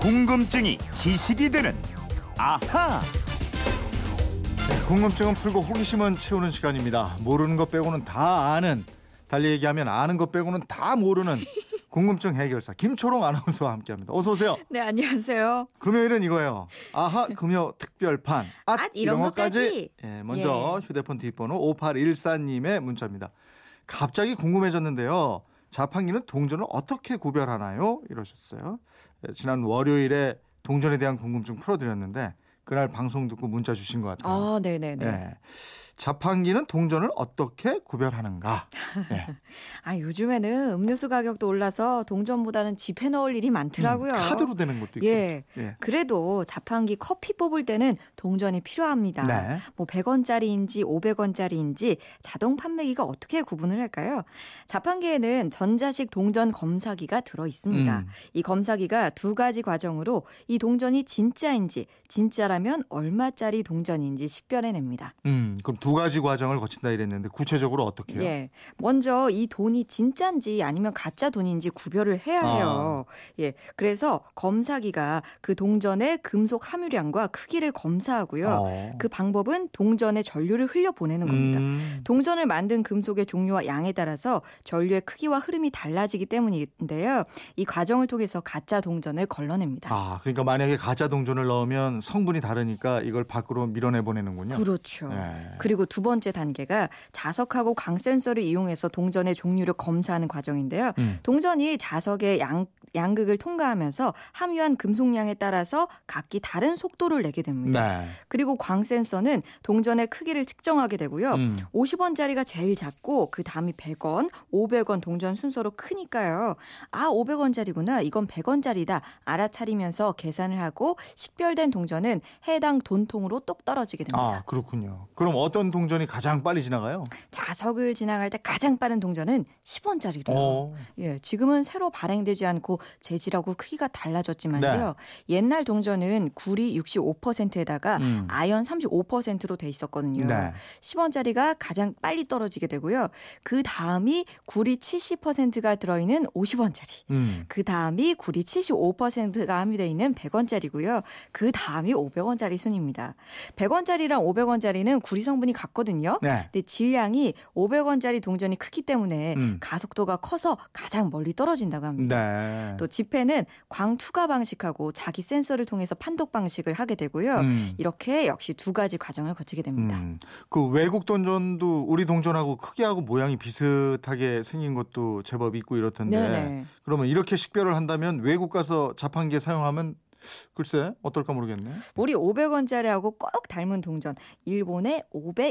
궁금증이 지식이 되는 아하. 네, 궁금증은 풀고 호기심은 채우는 시간입니다. 모르는 것 빼고는 다 아는, 달리 얘기하면 아는 것 빼고는 다 모르는 궁금증 해결사 김초롱 아나운서와 함께합니다. 어서 오세요. 네, 안녕하세요. 금요일은 이거예요. 아하 금요 특별판. 앗, 앗, 이런 것까지. 예, 먼저 휴대폰 뒷번호 5814님의 문자입니다. 갑자기 궁금해졌는데요. 자판기는 동전을 어떻게 구별하나요? 이러셨어요. 예, 지난 월요일에 동전에 대한 궁금증 풀어드렸는데 그날 방송 듣고 문자 주신 것 같아요. 아, 네네네. 예. 자판기는 동전을 어떻게 구별하는가? 예. 아, 요즘에는 음료수 가격도 올라서 동전보다는 지폐 넣을 일이 많더라고요. 음, 카드로 되는 것도 있고. 예. 예. 그래도 자판기 커피 뽑을 때는 동전이 필요합니다. 네. 뭐 100원짜리인지 500원짜리인지 자동 판매기가 어떻게 구분을 할까요? 자판기에는 전자식 동전 검사기가 들어 있습니다. 음. 이 검사기가 두 가지 과정으로 이 동전이 진짜인지 진짜라면 얼마짜리 동전인지 식별해냅니다. 음, 그럼 두 가지 과정을 거친다 이랬는데 구체적으로 어떻게요? 예. 먼저 이 돈이 진짜인지 아니면 가짜 돈인지 구별을 해야 해요. 예. 그래서 검사기가 그 동전의 금속 함유량과 크기를 검사하고요. 어. 그 방법은 동전의 전류를 흘려 보내는 겁니다. 음. 동전을 만든 금속의 종류와 양에 따라서 전류의 크기와 흐름이 달라지기 때문인데요. 이 과정을 통해서 가짜 동전을 걸러냅니다. 아, 그러니까 만약에 가짜 동전을 넣으면 성분이 다르니까 이걸 밖으로 밀어내 보내는군요. 그렇죠. 네. 그리고 두 번째 단계가 자석하고 광 센서를 이용해서 동전의 종류를 검사하는 과정인데요. 음. 동전이 자석의 양, 양극을 통과하면서 함유한 금속량에 따라서 각기 다른 속도를 내게 됩니다. 네. 그리고 광 센서는 동전의 크기를 측정하게 되고요. 음. 50원짜리가 제일 작고 그 다음이 100원, 500원 동전 순서로 크니까요. 아, 500원짜리구나. 이건 100원짜리다. 알아차리면서 계산을 하고 식별된 동전은 해당 돈통으로 똑 떨어지게 됩니다. 아, 그렇군요. 그럼 어떤 동전이 가장 빨리 지나가요? 자석을 지나갈 때 가장 빠른 동전은 10원짜리래요. 어. 예, 지금은 새로 발행되지 않고 재질하고 크기가 달라졌지만요. 네. 옛날 동전은 구리 65%에다가 음. 아연 35%로 돼 있었거든요. 네. 10원짜리가 가장 빨리 떨어지게 되고요. 그 다음이 구리 70%가 들어있는 50원짜리. 음. 그 다음이 구리 75%가 함유되어 있는 100원짜리고요. 그 다음이 500 원짜리 순입니다. 100원짜리랑 500원짜리는 구리 성분이 같거든요. 네. 근데 질량이 500원짜리 동전이 크기 때문에 음. 가속도가 커서 가장 멀리 떨어진다고 합니다. 네. 또 지폐는 광 투과 방식하고 자기 센서를 통해서 판독 방식을 하게 되고요. 음. 이렇게 역시 두 가지 과정을 거치게 됩니다. 음. 그 외국 동전도 우리 동전하고 크기하고 모양이 비슷하게 생긴 것도 제법 있고 이렇던데. 네네. 그러면 이렇게 식별을 한다면 외국 가서 자판기에 사용하면 글쎄 어떨까 모르겠네. 우리 500원짜리하고 꼭 닮은 동전 일본의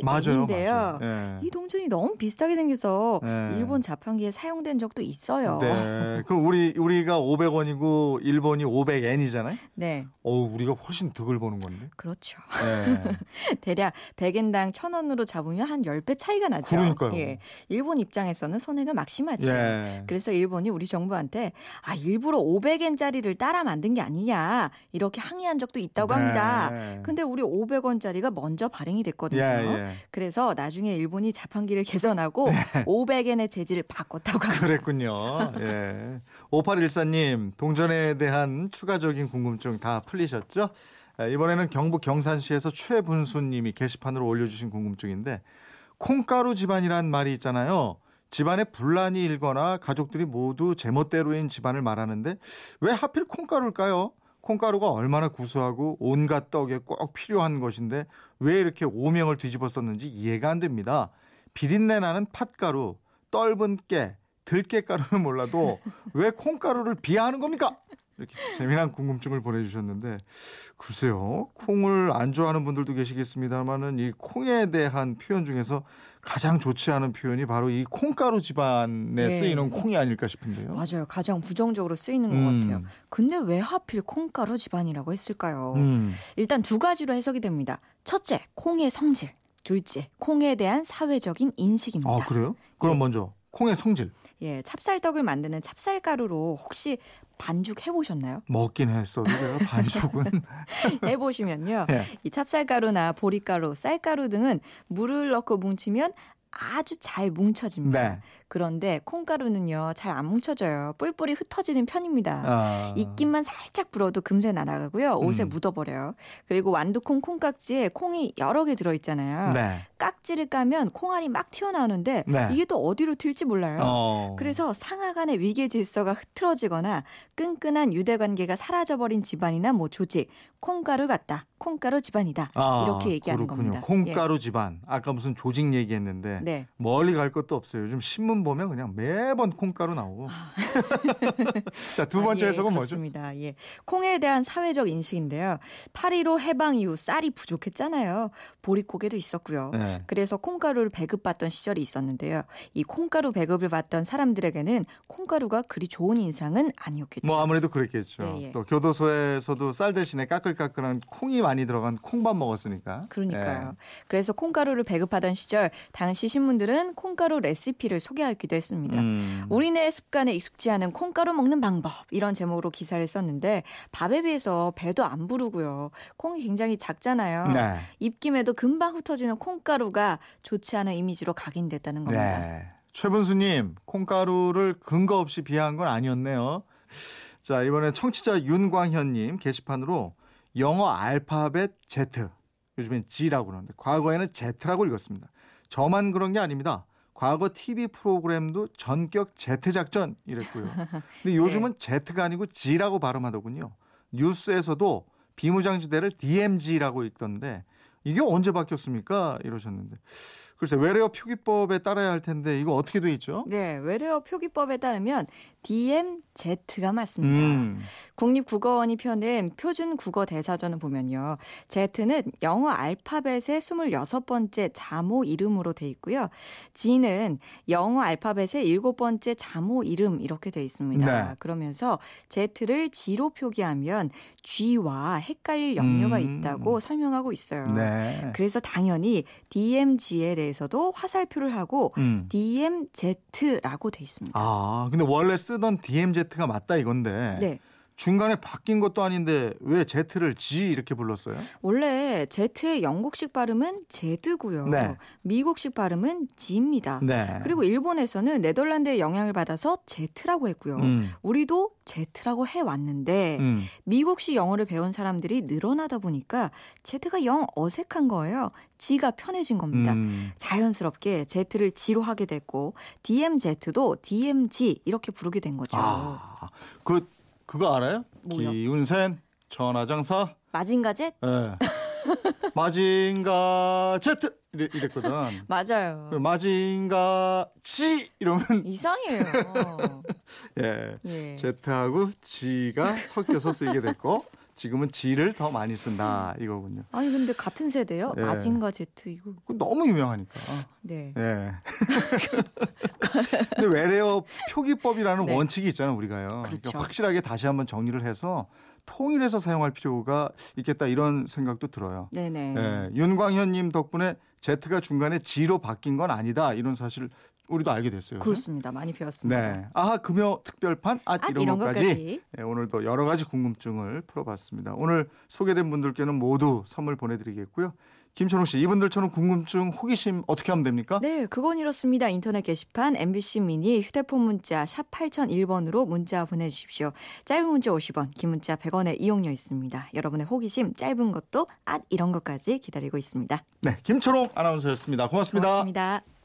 맞아요, 500엔인데요. 맞아요. 예. 이 동전이 너무 비슷하게 생겨서 네. 일본 자판기에 사용된 적도 있어요. 네. 그럼 우리 우리가 500원이고 일본이 500엔이잖아요. 네, 어, 우리가 훨씬 득을 보는 건데. 그렇죠. 네. 대략 100엔당 1000원으로 잡으면 한 10배 차이가 나죠. 그러니까요. 예. 일본 입장에서는 손해가 막심하죠. 예. 그래서 일본이 우리 정부한테 아 일부러 500엔짜리를 따라 만든 게 아니냐 이렇게 항의한 적도 있다고 네. 합니다. 근데 우리 500원짜리가 먼저 발행이 됐거든요. 예, 예. 그래서 나중에 일본이 자판기를 개선하고 500엔의 재질을 바꿨다고 합니다. 그랬군요. 예. 5814님, 동전에 대한 추가적인 궁금증 다 풀리셨죠? 예, 이번에는 경북 경산시에서 최분수님이 게시판으로 올려주신 궁금증인데, 콩가루 집안이란 말이 있잖아요. 집안에 분란이 일거나 가족들이 모두 제멋대로인 집안을 말하는데, 왜 하필 콩가루일까요? 콩가루가 얼마나 구수하고 온갖 떡에 꼭 필요한 것인데, 왜 이렇게 오명을 뒤집어 썼는지 이해가 안 됩니다. 비린내 나는 팥가루, 떫은 깨, 들깨가루는 몰라도 왜 콩가루를 비하하는 겁니까? 이렇게 재미난 궁금증을 보내주셨는데 글쎄요 콩을 안 좋아하는 분들도 계시겠습니다만은 이 콩에 대한 표현 중에서 가장 좋지 않은 표현이 바로 이 콩가루 집안에 네. 쓰이는 콩이 아닐까 싶은데요. 맞아요. 가장 부정적으로 쓰이는 음. 것 같아요. 근데 왜 하필 콩가루 집안이라고 했을까요? 음, 일단 두 가지로 해석이 됩니다. 첫째, 콩의 성질. 둘째, 콩에 대한 사회적인 인식입니다. 아 그래요? 그럼 먼저 콩의 성질 예, 찹쌀떡을 만드는 찹쌀가루로 혹시 반죽 해보셨나요? 먹긴 했어도 제가 반죽은 해보시면요. 예. 이 찹쌀가루나 보리가루, 쌀가루 등은 물을 넣고 뭉치면 아주 잘 뭉쳐집니다. 네. 그런데 콩가루는요 잘 안 뭉쳐져요. 뿔뿔이 흩어지는 편입니다. 아. 입김만 살짝 불어도 금세 날아가고요. 옷에 음. 묻어버려요. 그리고 완두콩 콩깍지에 콩이 여러 개 들어있잖아요. 네. 깍지를 까면 콩알이 막 튀어나오는데 네. 이게 또 어디로 튈지 몰라요. 어. 그래서 상하 간의 위계 질서가 흐트러지거나 끈끈한 유대 관계가 사라져버린 집안이나 뭐 조직, 콩가루 같다, 콩가루 집안이다 아, 이렇게 얘기하는 그렇군요. 겁니다. 콩가루 집안. 아까 무슨 조직 얘기했는데 예. 네. 멀리 갈 것도 없어요. 요즘 신문 보면 그냥 매번 콩가루 나오고. 자, 두 번째 아, 예, 해석은 뭐죠? 그렇습니다. 예. 콩에 대한 사회적 인식인데요. 8.15 해방 이후 쌀이 부족했잖아요. 보릿고개도 있었고요. 네. 그래서 콩가루를 배급받던 시절이 있었는데요. 이 콩가루 배급을 받던 사람들에게는 콩가루가 그리 좋은 인상은 아니었겠죠. 뭐 아무래도 그랬겠죠. 예, 예. 또 교도소에서도 쌀 대신에 까끌까끌한 콩이 많이 들어간 콩밥 먹었으니까. 그러니까요. 예. 그래서 콩가루를 배급하던 시절 당시 신문들은 콩가루 레시피를 소개하 기도 했습니다. 음. 우리네 습관에 익숙지 않은 콩가루 먹는 방법 이런 제목으로 기사를 썼는데 밥에 비해서 배도 안 부르고요. 콩이 굉장히 작잖아요. 네. 입김에도 금방 흩어지는 콩가루가 좋지 않은 이미지로 각인됐다는 겁니다. 네. 최분수님, 콩가루를 근거 없이 비하한 건 아니었네요. 자, 이번에 청취자 윤광현님 게시판으로 영어 알파벳 Z, 요즘엔 G라고 그러는데 과거에는 Z라고 읽었습니다. 저만 그런 게 아닙니다. 과거 TV 프로그램도 전격 Z 작전 이랬고요. 근데 요즘은 Z가 아니고 G라고 발음하더군요. 뉴스에서도 비무장지대를 DMZ라고 읽던데 이게 언제 바뀌었습니까? 이러셨는데 글쎄 외래어 표기법에 따라야 할 텐데 이거 어떻게 돼 있죠? 네, 외래어 표기법에 따르면 DMZ가 맞습니다. 음, 국립국어원이 펴낸 표준 국어 대사전을 보면요. Z는 영어 알파벳의 26번째 자모 이름으로 돼 있고요. G는 영어 알파벳의 7번째 자모 이름 이렇게 돼 있습니다. 네. 그러면서 Z를 G로 표기하면 G와 헷갈릴 염려가 음. 있다고 설명하고 있어요. 네. 그래서 당연히 DMG에 대해 서도 화살표를 하고 음. DMZ라고 돼 있습니다. 아, 근데 원래 쓰던 DMZ가 맞다 이건데 네. 중간에 바뀐 것도 아닌데 왜 Z를 G 이렇게 불렀어요? 원래 Z의 영국식 발음은 제드고요. 네. 미국식 발음은 G입니다. 네. 그리고 일본에서는 네덜란드의 영향을 받아서 Z라고 했고요. 음, 우리도 Z라고 해왔는데 음. 미국식 영어를 배운 사람들이 늘어나다 보니까 Z가 영 어색한 거예요. G가 편해진 겁니다. 음. 자연스럽게 Z를 G로 하게 됐고 DMZ도 DMG 이렇게 부르게 된 거죠. 아, 그 그거 알아요? 뭐요? 기운센 전화장사. 마징가 Z? 예. 마징가 이래, 이랬거든. 맞아요. 그 마징가 G 이러면 이상해요. 예. 예. Z하고 G가 섞여서 쓰이게 됐고 지금은 G를 더 많이 쓴다 이거군요. 아니 근데 같은 세대요? 예. 마징가 Z 이거. 너무 유명하니까. 네. 예. 근데 외래어 표기법이라는 네. 원칙이 있잖아요, 우리가요. 그러니까 그렇죠. 확실하게 다시 한번 정리를 해서 통일해서 사용할 필요가 있겠다 이런 생각도 들어요. 네네. 예. 윤광현님 덕분에 Z가 중간에 G로 바뀐 건 아니다 이런 사실 우리도 알게 됐어요. 그렇습니다. 많이 배웠습니다. 네. 아하 금요 특별판 아, 아, 이런, 이런 것까지, 것까지. 예, 오늘도 여러 가지 궁금증을 풀어봤습니다. 오늘 소개된 분들께는 모두 선물 보내드리겠고요. 김천욱 씨, 이분들처럼 궁금증, 호기심 어떻게 하면 됩니까? 네, 그건 이렇습니다. 인터넷 게시판 MBC 미니 휴대폰 문자 샵 8001번으로 문자 보내주십시오. 짧은 문자 50원, 긴 문자 100원의 이용료 있습니다. 여러분의 호기심 짧은 것도 앗 이런 것까지 기다리고 있습니다. 네, 김초롱 아나운서였습니다. 고맙습니다. 고맙습니다.